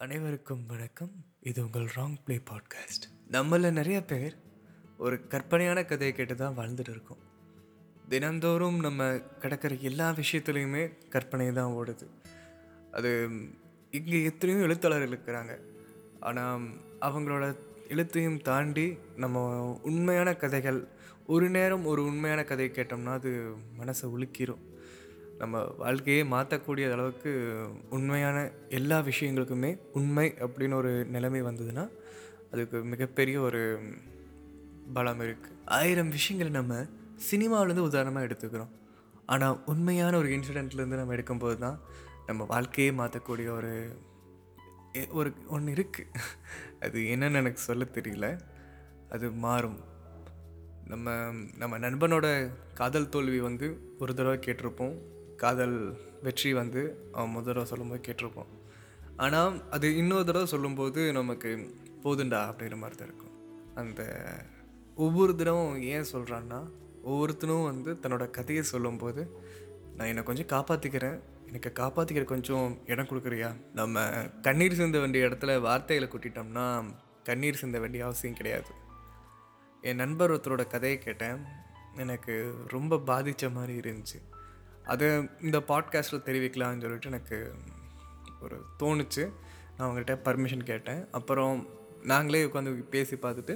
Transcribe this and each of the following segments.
அனைவருக்கும் வணக்கம். இது உங்கள் ராங் ப்ளே பாட்காஸ்ட் நம்மள நிறைய பேர் ஒரு கற்பனையான கதையை கேட்டு தான் வாழ்ந்துட்டு இருக்கோம். தினந்தோறும் நம்ம கிடக்கிற எல்லா விஷயத்துலையுமே கற்பனை தான் ஓடுது. அது இங்கே எத்தனையோ எழுத்தாளர்கள் இருக்கிறாங்க. ஆனால் அவங்களோட எழுத்தையும் தாண்டி நம்ம உண்மையான கதைகள் ஒரு நேரம் ஒரு உண்மையான கதையை கேட்டோம்னா அது மனசை உலுக்கிரும். நம்ம வாழ்க்கையே மாற்றக்கூடிய அளவுக்கு உண்மையான எல்லா விஷயங்களுக்குமே உண்மை அப்படின்னு ஒரு நிலைமை வந்ததுன்னா அதுக்கு மிகப்பெரிய ஒரு பலம் இருக்குது ஆயிரம் விஷயங்களை நம்ம சினிமாவிலேருந்து உதாரணமாக எடுத்துக்கிறோம். ஆனால் உண்மையான ஒரு இன்சிடெண்ட்லேருந்து நம்ம எடுக்கும்போது தான் நம்ம வாழ்க்கையே மாற்றக்கூடிய ஒரு ஒரு ஒன்று இருக்குது அது என்னன்னு எனக்கு சொல்ல தெரியல. அது மாறும். நம்ம நம்ம நண்பனோட காதல் தோல்வி வந்து ஒரு தடவை கேட்டிருப்போம். காதல் வெற்றி வந்து அவன் முதல் தடவை சொல்லும்போது கேட்டிருப்போம். ஆனால் அது இன்னொரு தடவை சொல்லும்போது நமக்கு போதுண்டா அப்படிங்கிற மாதிரி தான் இருக்கும். அந்த ஒவ்வொரு தடவும் ஏன் சொல்கிறான்னா ஒவ்வொருத்தனும் வந்து தன்னோட கதையை சொல்லும்போது நான் என்னை கொஞ்சம் காப்பாற்றிக்கிறேன் எனக்கு காப்பாற்றிக்கிற கொஞ்சம் இடம் கொடுக்குறியா? நம்ம கண்ணீர் சிந்த வேண்டிய இடத்துல வார்த்தைகளை கூட்டிட்டோம்னா கண்ணீர் சிந்த வேண்டிய அவசியம் கிடையாது. என் நண்பர் ஒருத்தரோட கதையை கேட்டேன். எனக்கு ரொம்ப பாதித்த மாதிரி இருந்துச்சு. அது இந்த பாட்காஸ்ட்டில் தெரிவிக்கலாம்னு சொல்லிட்டு எனக்கு ஒரு தோணுச்சு. நான் அவங்ககிட்ட பர்மிஷன் கேட்டேன். அப்புறம் நாங்களே உட்காந்து பேசி பார்த்துட்டு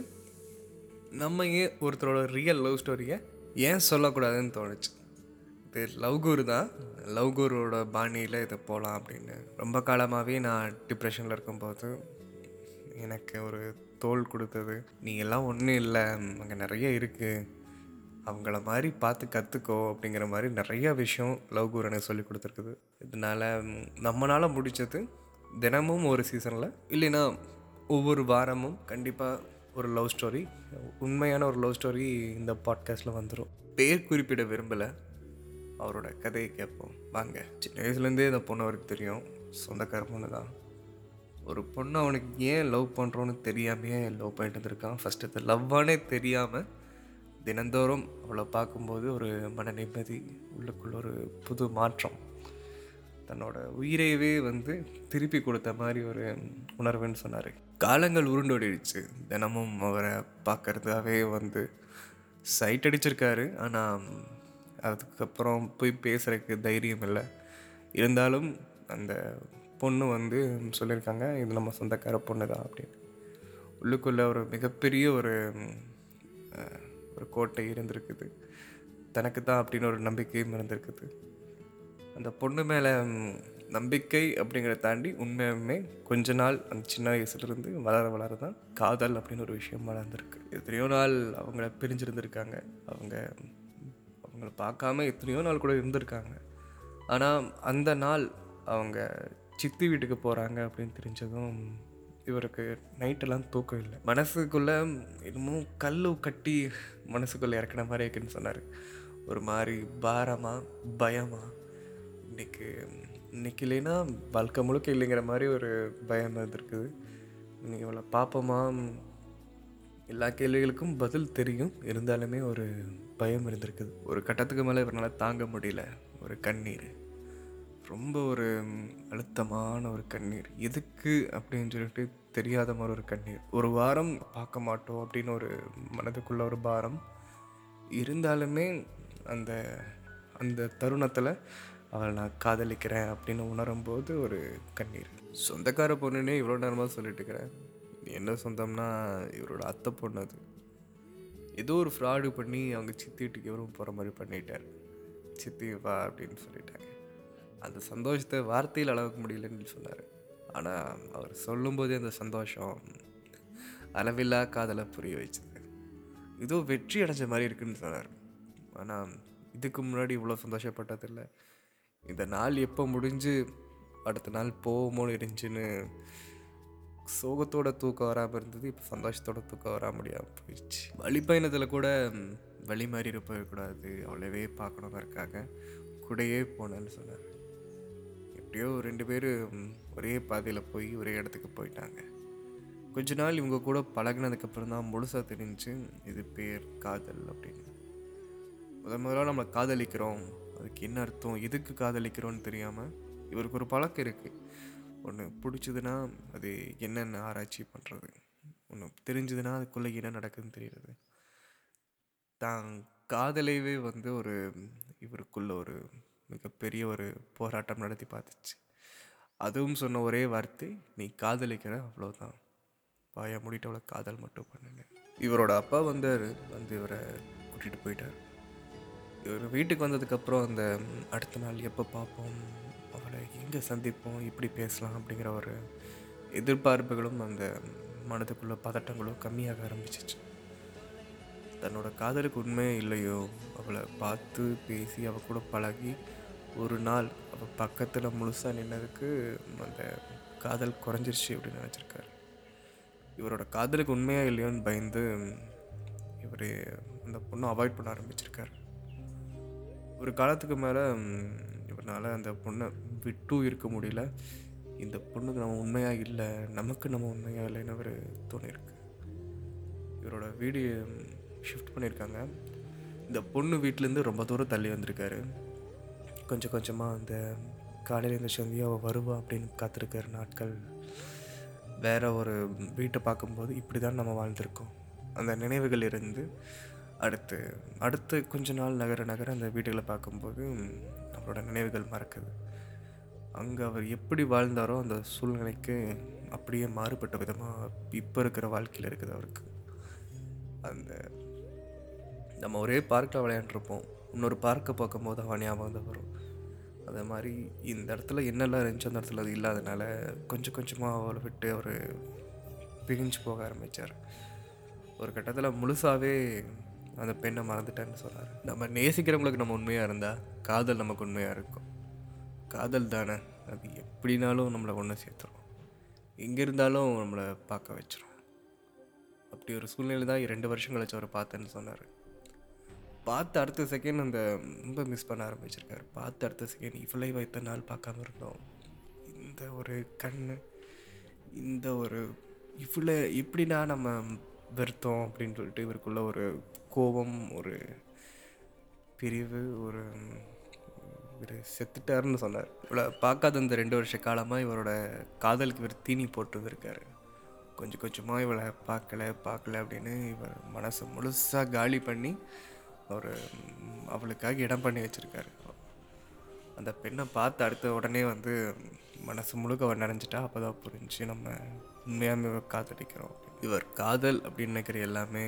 நம்ம ஏன் ஒருத்தரோட ரியல் லவ் ஸ்டோரியை ஏன் சொல்லக்கூடாதுன்னு தோணுச்சு. இது லவ் குரு தான். லவ் குருவோட பாணியில் இதை போகலாம் அப்படின்னு. ரொம்ப காலமாகவே நான் டிப்ரெஷனில் இருக்கும்போது எனக்கு ஒரு தோல் கொடுத்தது. நீ எல்லாம் ஒன்றும் இல்லை. அங்கே நிறைய இருக்குது அவங்கள மாதிரி பார்த்து கற்றுக்கோ அப்படிங்கிற மாதிரி நிறைய விஷயம் லவ் குரு எனக்கு சொல்லி கொடுத்துருக்குது. இதனால் நம்மளால் முடிச்சது தினமும் ஒரு சீசனில் இல்லைன்னா ஒவ்வொரு வாரமும் கண்டிப்பாக ஒரு லவ் ஸ்டோரி உண்மையான ஒரு லவ் ஸ்டோரி இந்த பாட்காஸ்ட்டில் வந்துடும் பேர் குறிப்பிட விரும்பலை. அவரோட கதையை கேட்போம். வாங்க. சின்ன வயசுலேருந்தே இந்த பொண்ணு அவருக்கு தெரியும். சொந்தக்கார பொண்ணு தான். ஒரு பொண்ணு அவனுக்கு ஏன் லவ் பண்ணுறோன்னு தெரியாமையே லவ் பண்ணிட்டு இருந்திருக்கான் ஃபஸ்ட்டு அது லவ்வானே தெரியாமல் தினந்தோறும் அவளை பார்க்கும்போது ஒரு மன நிம்மதி உள்ளுக்குள்ள ஒரு புது மாற்றம். தன்னோட உயிரையவே வந்து திருப்பி கொடுத்த மாதிரி ஒரு உணர்வுன்னு சொன்னார். காலங்கள் உருண்டோடிடுச்சு. தினமும் அவரை பார்க்குறதாவே வந்து சைட் அடிச்சிருக்காரு. ஆனால் அதுக்கப்புறம் போய் பேசுகிறதுக்கு தைரியம் இல்லை. இருந்தாலும் அந்த பொண்ணு வந்து சொல்லியிருக்காங்க இது நம்ம சொந்தக்கார பொண்ணு தான் அப்படின்னு. உள்ளுக்குள்ளே ஒரு மிகப்பெரிய ஒரு ஒரு கோட்டை இருந்திருக்குது. தனக்கு தான் அப்படின்னு ஒரு நம்பிக்கையும் இருந்திருக்குது. அந்த பொண்ணு மேலே நம்பிக்கை அப்படிங்கிறத தாண்டி உண்மையுமே கொஞ்ச நாள் அந்த சின்ன வயசுலேருந்து வளர வளர தான் காதல் அப்படின்னு ஒரு விஷயம் வளர்ந்துருக்கு. எத்தனையோ நாள் அவங்கள பிரிஞ்சிருந்திருக்காங்க. அவங்க அவங்கள பார்க்காம எத்தனையோ நாள் கூட இருந்திருக்காங்க. ஆனால் அந்த நாள் அவங்க சித்தி வீட்டுக்கு போகிறாங்க அப்படின்னு தெரிஞ்சதும் இவருக்கு நைட்டெல்லாம் தூக்கம் இல்லை. மனசுக்குள்ளே இன்னமும் கல் கட்டி மனசுக்குள்ளே இறக்குன மாதிரி இருக்குன்னு சொன்னார். ஒரு மாதிரி பாரமாக பயமாக இன்னைக்கு இன்னைக்கு இல்லைன்னா வாழ்க்கை முழுக்க இல்லைங்கிற மாதிரி ஒரு பயம் இருந்திருக்குது. இன்னைக்கு இவ்வளோ பார்ப்போமா? எல்லா கேள்விகளுக்கும் பதில் தெரியும். இருந்தாலுமே ஒரு பயம் இருந்திருக்குது. ஒரு கட்டத்துக்கு மேலே இவரால் தாங்க முடியல. ஒரு கண்ணீர். ரொம்ப ஒரு அழுத்தமான ஒரு கண்ணீர். எதுக்கு அப்படின்னு சொல்லிட்டு தெரியாத மாதிரி ஒரு கண்ணீர். ஒரு வாரம் பார்க்க மாட்டோம் அப்படின்னு ஒரு மனதுக்குள்ள ஒரு பாரம். இருந்தாலுமே அந்த அந்த தருணத்தில் அவளை நான் காதலிக்கிறேன் அப்படின்னு உணரும்போது ஒரு கண்ணீர். சொந்தக்கார பொண்ணுன்னே இவ்வளோ நேரமாக சொல்லிட்டு இருக்கிறேன் என்ன சொந்தம்னா இவரோட அத்தை பொண்ணு அது. ஏதோ ஒரு ஃப்ராடு பண்ணி அவங்க சித்தி வீட்டுக்கு இவரும் போகிற மாதிரி பண்ணிட்டார். சித்தி வா அப்படின்னு சொல்லிட்டாங்க. அந்த சந்தோஷத்தை வார்த்தையில் அளவுக்கு முடியலன்னு சொன்னார். ஆனால் அவர் சொல்லும்போதே அந்த சந்தோஷம் அளவில்லா காதலை புரிய வச்சுது. ஏதோ வெற்றி அடைஞ்ச மாதிரி இருக்குன்னு சொன்னார். ஆனால் இதுக்கு முன்னாடி இவ்வளோ சந்தோஷப்பட்டதில்லை. இந்த நாள் எப்போ முடிஞ்சு அடுத்த நாள் போகுமோன்னு இருந்துச்சுன்னு சோகத்தோட தூக்கம் வராமல் இருந்தது. இப்போ சந்தோஷத்தோட தூக்கம் வர முடியாமல் போயிடுச்சு. வழிப்பயணத்தில் கூட வழி மாறி போயிடக்கூடாது அவ்வளவே பார்க்கணுங்கிறதுக்காக கூடயே போனேன்னு சொன்னார். எப்படியோ ரெண்டு பேரும் ஒரே பாதையில் போய் ஒரே இடத்துக்கு போயிட்டாங்க. கொஞ்ச நாள் இவங்க கூட பழகினதுக்கப்புறம் தான் முழுசாக தெரிஞ்சு இது பேர் காதல் அப்படின்னு. முதல் முதல்ல நம்மளை காதலிக்கிறோம். அதுக்கு என்ன அர்த்தம்? எதுக்கு காதலிக்கிறோம்னு தெரியாமல் இவருக்கு ஒரு பழக்கம் இருக்குது ஒன்று பிடிச்சதுன்னா அது என்னென்ன ஆராய்ச்சி பண்ணுறது ஒன்று தெரிஞ்சதுன்னா அதுக்குள்ளே என்ன நடக்குதுன்னு தெரியுறது. தான் காதலைவே வந்து ஒரு இவருக்குள்ள ஒரு மிகப்பெரிய ஒரு போராட்டம் நடத்தி பார்த்துச்சு. அதுவும் சொன்ன ஒரே வார்த்தை நீ காதலிக்கிற அவ்வளோதான் வாயை மூடிட்டு அவ்வளோ காதல் மட்டும் பண்ணுங்க இவரோட அப்பா வந்தார். வந்து இவரை கூட்டிகிட்டு போயிட்டார். இவர் வீட்டுக்கு வந்ததுக்கப்புறம் அந்த அடுத்த நாள் எப்போ பார்ப்போம்? அவளை எங்கே சந்திப்போம்? இப்படி பேசலாம்? அப்படிங்கிற ஒரு எதிர்பார்ப்புகளும் அந்த மனதுக்குள்ள பதட்டங்களும் கம்மியாக ஆரம்பிச்சிச்சு. தன்னோட காதலுக்கு உண்மையே இல்லையோ அவளை பார்த்து பேசி அவள் கூட பழகி ஒரு நாள் அவள் பக்கத்தில் முழுசாக நின்னதுக்கு அந்த காதல் குறைஞ்சிருச்சு அப்படின்னு நினச்சிருக்காரு. இவரோட காதலுக்கு உண்மையாக இல்லையோன்னு பயந்து இவர் அந்த பொண்ணை அவாய்ட் பண்ண ஆரம்பிச்சிருக்காரு. ஒரு காலத்துக்கு மேலே இவரால் அந்த பொண்ணை விட்டும் இருக்க முடியல. இந்த பொண்ணுக்கு நம்ம உண்மையாக இல்லை நமக்கு நம்ம உண்மையாக இல்லைன்னு அவர் தோணியிருக்கு இவரோட வீடு ஷிஃப்ட் பண்ணியிருக்காங்க. இந்த பொண்ணு வீட்டிலேருந்து ரொம்ப தூரம் தள்ளி வந்திருக்காரு. கொஞ்சம் கொஞ்சமாக அந்த காலையில் இந்த சந்தியா அவள் வருவா அப்படின்னு காத்திருக்காரு நாட்கள். வேறு ஒரு வீட்டை பார்க்கும்போது இப்படி தான் நம்ம வாழ்ந்திருக்கோம். அந்த நினைவுகள் இருந்து அடுத்து அடுத்து கொஞ்ச நாள் நகர நகர அந்த வீடுகளை பார்க்கும்போது அவரோட நினைவுகள் மறக்குது. அங்கே அவர் எப்படி வாழ்ந்தாரோ அந்த சூழ்நிலைக்கு அப்படியே மாறுபட்ட விதமாக இப்போ இருக்கிற வாழ்க்கையில் இருக்குது அவருக்கு. அந்த நம்ம ஒரே பார்க்கில் விளையாண்டுருப்போம். இன்னொரு பார்க்கை பார்க்கும்போது அவன் ஞாபகம் தான் வரும். அதே மாதிரி இந்த இடத்துல என்னெல்லாம் இருந்துச்சு அந்த இடத்துல அது இல்லாதனால கொஞ்சம் கொஞ்சமாக அவளை விட்டு அவர் பிரிஞ்சு போக ஆரம்பித்தார் ஒரு கட்டத்தில் முழுசாகவே அந்த பெண்ணை மறந்துட்டேன்னு சொன்னார். நம்ம நேசிக்கிறவங்களுக்கு நம்ம உண்மையாக இருந்தால் காதல் நமக்கு உண்மையாக இருக்கும். காதல் தானே. அது எப்படினாலும் நம்மளை ஒன்று சேர்த்துரும். எங்கே இருந்தாலும் நம்மளை பார்க்க வச்சிரும். அப்படி ஒரு சூழ்நிலை தான் ரெண்டு வருஷம் கழிச்சு அவர் பார்த்தேன்னு சொன்னார். பார்த்து அடுத்த செகண்ட் அந்த ரொம்ப மிஸ் பண்ண ஆரம்பிச்சிருக்காரு. பார்த்து அடுத்த செகண்ட் இவ்வளோ இத்தனை நாள் பார்க்காம இருந்தோம். இந்த ஒரு கண் இந்த ஒரு இவ்வளோ எப்படிடா நம்ம வெறுத்தோம் அப்படின்னு சொல்லிட்டு இவருக்குள்ள ஒரு கோபம் ஒரு பிரிவு ஒரு இவர் செத்துட்டாருன்னு சொன்னார். இவ்வளோ பார்க்காத இந்த ரெண்டு வருஷ காலமாக இவரோட காதலுக்கு இவர் தீனி போட்டு வந்திருக்காரு கொஞ்சம் கொஞ்சமாக இவளை பார்க்கல பார்க்கல அப்படின்னு இவர் மனசை முழுசாக காலி பண்ணி அவர் அவளுக்காக இடம் பண்ணி வச்சுருக்காரு. அந்த பெண்ணை பார்த்து அடுத்த உடனே வந்து மனசு முழுக்க அவர் நினைஞ்சிட்டா அப்போ தான் புரிஞ்சு நம்ம உண்மையாமே காதலிக்கிறோம் இவர் காதல் அப்படின்னு நினைக்கிற எல்லாமே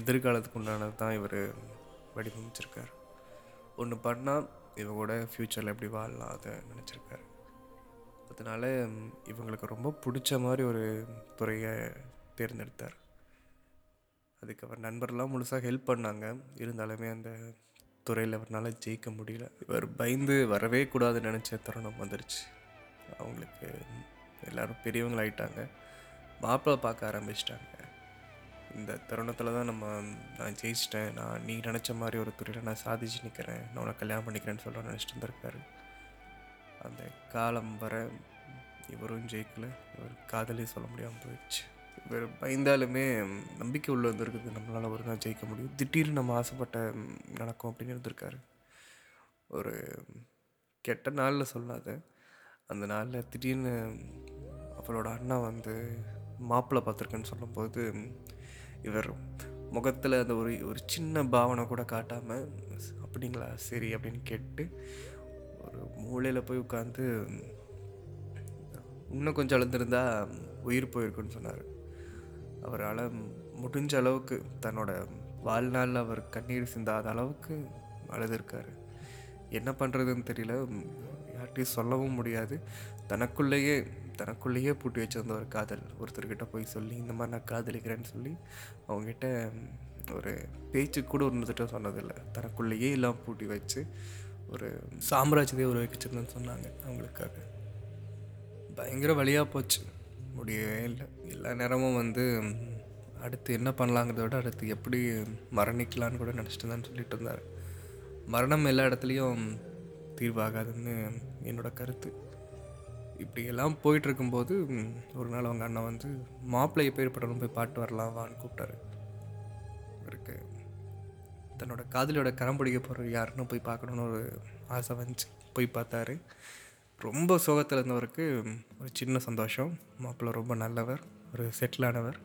எதிர்காலத்துக்கு உண்டானது தான் இவர் வடிவமைச்சிருக்கார். ஒன்று பண்ணால் இவங்க கூட ஃப்யூச்சரில் எப்படி வாழலாம் அதை நினச்சிருக்காரு. அதனால இவங்களுக்கு ரொம்ப பிடிச்ச மாதிரி ஒரு துறையை தேர்ந்தெடுத்தார். அதுக்கு அவர் நண்பர்லாம் முழுசாக ஹெல்ப் பண்ணாங்க. இருந்தாலுமே அந்த துறையில் அவரால் ஜெயிக்க முடியல. இவர் பயந்து வரவே கூடாதுன்னு நினச்ச தருணம் வந்துருச்சு. அவங்களுக்கு எல்லோரும் பெரியவங்களாயிட்டாங்க மாப்பிள்ளை பார்க்க ஆரம்பிச்சிட்டாங்க. இந்த தருணத்தில் தான் நம்ம நான் ஜெயிச்சிட்டேன். நான் நீ நினச்ச மாதிரி ஒரு துறையில் நான் சாதிச்சு நிற்கிறேன் நான் உனக்கு கல்யாணம் பண்ணிக்கிறேன்னு சொல்ல நினச்சிட்டு இருந்திருக்காரு. அந்த காலம் வர இவரும் ஜெயிக்கலை. இவர் காதலே சொல்ல முடியாமல் போயிடுச்சு. இவர் பயந்தாலுமே நம்பிக்கை உள்ள வந்திருக்குது. நம்மளால் ஒரு நாள் ஜெயிக்க முடியும். திடீர்னு நம்ம ஆசைப்பட்ட நடக்கும் அப்படின்னு இருந்திருக்காரு. ஒரு கெட்ட நாளில் சொல்லாத. அந்த நாளில் திடீர்னு அவளோட அண்ணா வந்து மாப்பிள்ளை பார்த்துருக்கேன்னு சொல்லும்போது இவர் முகத்தில் அந்த ஒரு ஒரு சின்ன பாவனை கூட காட்டாமல் அப்படிங்களா? சரி அப்படின்னு கேட்டு ஒரு மூலையில் போய் உட்காந்து இன்னும் கொஞ்சம் அழுந்திருந்தா உயிர் போயிருக்குன்னு சொன்னார். அவரால் முடிஞ்ச அளவுக்கு தன்னோட வாழ்நாளில் அவர் கண்ணீர் சிந்தாத அளவுக்கு அழுதுருக்காரு. என்ன பண்ணுறதுன்னு தெரியல. யார்கிட்டையும் சொல்லவும் முடியாது. தனக்குள்ளேயே தனக்குள்ளேயே பூட்டி வச்சிருந்த ஒரு காதல் ஒருத்தர்கிட்ட போய் சொல்லி இந்த மாதிரி நான் காதலிக்கிறேன்னு சொல்லி அவங்ககிட்ட ஒரு பேச்சு கூட ஒன்றுத்திட்ட சொன்னதில்லை. தனக்குள்ளேயே எல்லாம் பூட்டி வச்சு ஒரு சாம்ராஜ்யத்தை உருவாக்கிச்சிருந்தேன்னு சொன்னாங்க அவங்களுக்காக. பயங்கர வழியாக போச்சு. முடியவே இல்லை. எல்லா நேரமும் வந்து அடுத்து என்ன பண்ணலாங்கிறத விட அடுத்து எப்படி மரணிக்கலான்னு கூட நினச்சிட்டு தான் சொல்லிட்டு இருந்தார். மரணம் எல்லா இடத்துலையும் தீர்வாகாதுன்னு என்னோடய கருத்து. இப்படியெல்லாம் போயிட்டுருக்கும்போது ஒரு நாள் அவங்க அண்ணன் வந்து மாப்பிள்ளை பேர்படணும் போய் பாட்டு வரலாம் வான்னு கூப்பிட்டாரு. இவருக்கு தன்னோட காதலியோட கரம் பிடிக்க போகிற யாருன்னு போய் பார்க்கணுன்னு ஒரு ஆசை வந்துச்சு. போய் பார்த்தாரு. ரொம்ப சோகத்தில் இருந்தவருக்கு ஒரு சின்ன சந்தோஷம். மாப்பிள்ளை ரொம்ப நல்லவர் ஒரு செட்டிலானவர்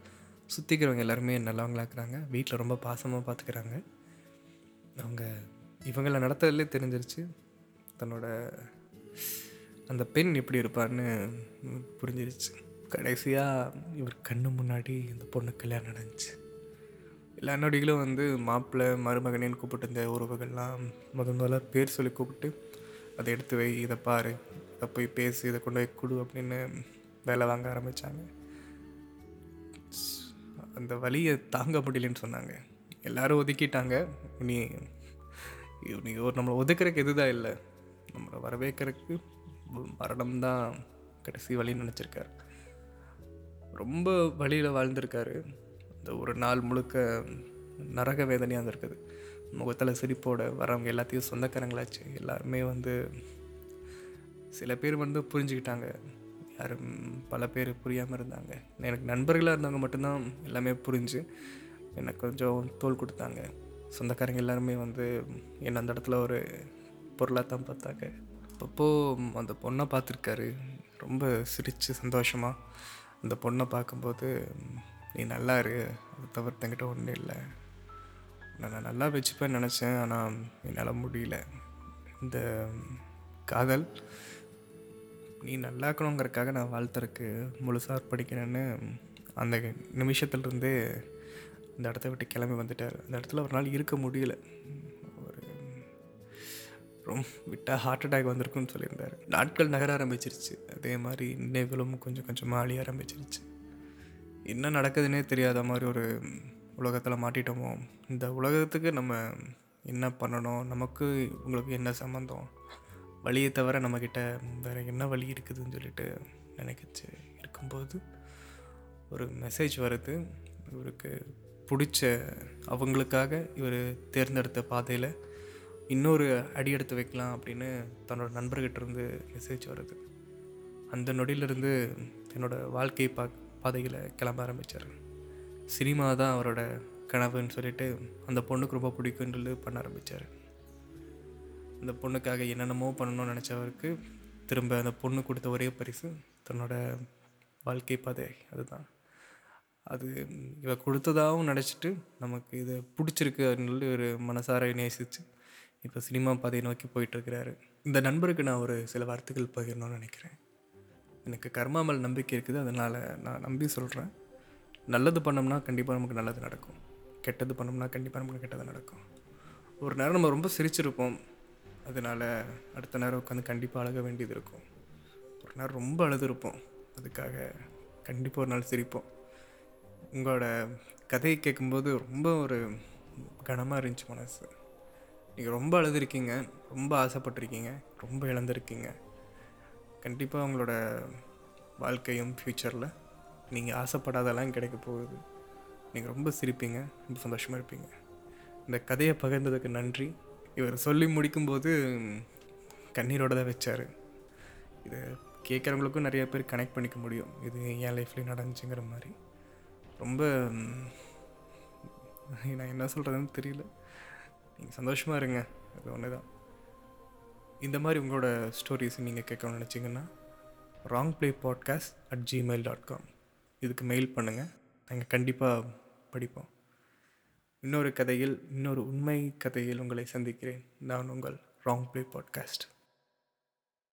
சுற்றிக்கிறவங்க எல்லாருமே நல்லவங்களா இருக்கிறாங்க. வீட்டில் ரொம்ப பாசமாக பார்த்துக்கிறாங்க அவங்க இவங்களை நடத்துறதுலே தெரிஞ்சிருச்சு. தன்னோட அந்த பெண் எப்படி இருப்பான்னு புரிஞ்சிருச்சு. கடைசியாக இவர் கண்ணு முன்னாடி இந்த பொண்ணு கல்யாணம் நடந்துச்சு. எல்லா நொடிகளும் வந்து மாப்பிள்ளை மருமகனின்னு கூப்பிட்டு இந்த உறவுகள்லாம் முதன் முதல்ல பேர் சொல்லி கூப்பிட்டு அதை எடுத்து வை இதை பாரு இதை போய் பேசி இதை கொண்டு போய் கொடு அப்படின்னு வேலை வாங்க ஆரம்பித்தாங்க அந்த வழியை தாங்க முடியலன்னு சொன்னாங்க. எல்லோரும் ஒதுக்கிட்டாங்க. நீ நீ ஒரு நம்மளை ஒதுக்குறதுக்கு எதுதான் இல்லை. நம்மளை வரவேற்கிறதுக்கு மரணம் தான் கடைசி வழின்னு நினச்சிருக்காரு. ரொம்ப வழியில் வாழ்ந்திருக்காரு. இந்த ஒரு நாள் முழுக்க நரக வேதனையாக இருந்திருக்குது. முகத்தில் சிரிப்போட வரவங்க எல்லாத்தையும் சொந்தக்காரங்களாச்சு. எல்லாருமே வந்து சில பேர் வந்து புரிஞ்சுக்கிட்டாங்க. யாரும் பல பேர் புரியாமல் இருந்தாங்க. எனக்கு நண்பர்களாக இருந்தவங்க மட்டும்தான் எல்லாமே புரிஞ்சு எனக்கு கொஞ்சம் தோல் கொடுத்தாங்க. சொந்தக்காரங்க எல்லாருமே வந்து என்னை அந்த இடத்துல ஒரு பொருளாக தான் பார்த்தாங்க. அப்பப்போ அந்த பொண்ணை பார்த்துருக்காரு. ரொம்ப சிரித்து சந்தோஷமாக அந்த பொண்ணை பார்க்கும்போது நீ நல்லா இரு. அதை தவிர்த்து என்கிட்ட ஒன்றும் இல்லை. நான் நல்லா வச்சுப்பேன்னு நினச்சேன். ஆனால் என்னால் முடியல. இந்த காதல் நீ நல்லா இருக்கணுங்கிறதுக்காக நான் வாழ்த்துறக்கு முழுசாக அர்ப்பணிக்கிறேன்னு அந்த நிமிஷத்துலேருந்தே இந்த இடத்த விட்டு கிளம்பி வந்துட்டார். அந்த இடத்துல ஒரு நாள் இருக்க முடியல. ஒரு ரொம்ப விட்டால் ஹார்ட் அட்டாக் வந்திருக்குன்னு சொல்லியிருந்தார். நாட்கள் நகர ஆரம்பிச்சிருச்சு. அதே மாதிரி நினைவுகளும் கொஞ்சம் கொஞ்சமாக அழிய ஆரம்பிச்சிருச்சு. என்ன நடக்குதுன்னே தெரியாத மாதிரி ஒரு உலகத்தில் மாட்டிட்டோமோ. இந்த உலகத்துக்கு நம்ம என்ன பண்ணணும்? நமக்கு உங்களுக்கு என்ன சம்மந்தம் வழியை தவிர நம்மக்கிட்ட வேறு என்ன வழி இருக்குதுன்னு சொல்லிட்டு நினைக்கிச்சு இருக்கும்போது ஒரு மெசேஜ் வருது. இவருக்கு பிடிச்ச அவங்களுக்காக இவர் தேர்ந்தெடுத்த பாதையில் இன்னொரு அடி எடுத்து வைக்கலாம் அப்படின்னு தன்னோட நண்பர்கிட்ட இருந்து மெசேஜ் வருது. அந்த நொடியிலிருந்து என்னோடய வாழ்க்கை பா பாதையில் கிளம்ப ஆரம்பித்தார் சினிமா தான் அவரோட கனவுன்னு சொல்லிட்டு அந்த பொண்ணுக்கு ரொம்ப பிடிக்குன்றது சொல்லி பண்ண ஆரம்பித்தார் அந்த பொண்ணுக்காக என்னென்னமோ பண்ணணும்னு நினச்சவருக்கு திரும்ப அந்த பொண்ணு கொடுத்த ஒரே பரிசு தன்னோட வாழ்க்கை பாதை. அதுதான். அது இவ கொடுத்ததாகவும் நினச்சிட்டு நமக்கு இது பிடிச்சிருக்கு அப்படின்னு சொல்லி ஒரு மனசார நேசித்து இப்போ சினிமா பாதையை நோக்கி போயிட்டுருக்கிறாரு. இந்த நண்பருக்கு நான் ஒரு சில வார்த்தைகள் பகிரணும்னு நினைக்கிறேன். எனக்கு கர்மா மேல் நம்பிக்கை இருக்குது அதனால் நான் நம்பி சொல்கிறேன் நல்லது பண்ணோம்னா கண்டிப்பாக நமக்கு நல்லது நடக்கும். கெட்டது பண்ணோம்னா கண்டிப்பாக நமக்கு கெட்டது நடக்கும். ஒரு நேரம் நம்ம ரொம்ப சிரிச்சிருப்போம். அதனால் அடுத்த நேரம் உட்காந்து கண்டிப்பாக அழக வேண்டியது இருக்கும். ஒரு நேரம் ரொம்ப அழுதுருப்போம். அதுக்காக கண்டிப்பாக ஒரு நாள் சிரிப்போம். உங்களோட கதையை கேட்கும்போது ரொம்ப ஒரு கனமாக இருந்துச்சு மனசு. நீங்கள் ரொம்ப அழுதுருக்கீங்க ரொம்ப ஆசைப்பட்டிருக்கீங்க ரொம்ப இழந்திருக்கீங்க. கண்டிப்பாக உங்களோட வாழ்க்கையும் ஃப்யூச்சரில் நீங்கள் ஆசைப்படாதெல்லாம் கிடைக்க போகுது. நீங்கள் ரொம்ப சிரிப்பீங்க ரொம்ப சந்தோஷமாக இருப்பீங்க. இந்த கதையை பகிர்ந்ததுக்கு நன்றி. இவர் சொல்லி முடிக்கும்போது கண்ணீரோட தான் வச்சார். இது கேட்குறவங்களுக்கும் நிறைய பேர் கனெக்ட் பண்ணிக்க முடியும். இது என் லைஃப்லேயும் நடந்துச்சுங்கிற மாதிரி. ரொம்ப நான் என்ன சொல்கிறதுன்னு தெரியல. நீங்கள் சந்தோஷமாக இருங்க. அது ஒன்று தான் இந்த மாதிரி உங்களோட ஸ்டோரிஸ் நீங்கள் கேட்கணும்னு நினச்சிங்கன்னா wrong play podcast at Gmail dot com இதுக்கு மெயில் பண்ணுங்கள் நாங்கள் கண்டிப்பாக படிப்போம். இன்னொரு கதையில் இன்னொரு உண்மை கதையில் உங்களை சந்திக்கிறேன். நான் உங்கள் ராங் ப்ளே பாட்காஸ்ட்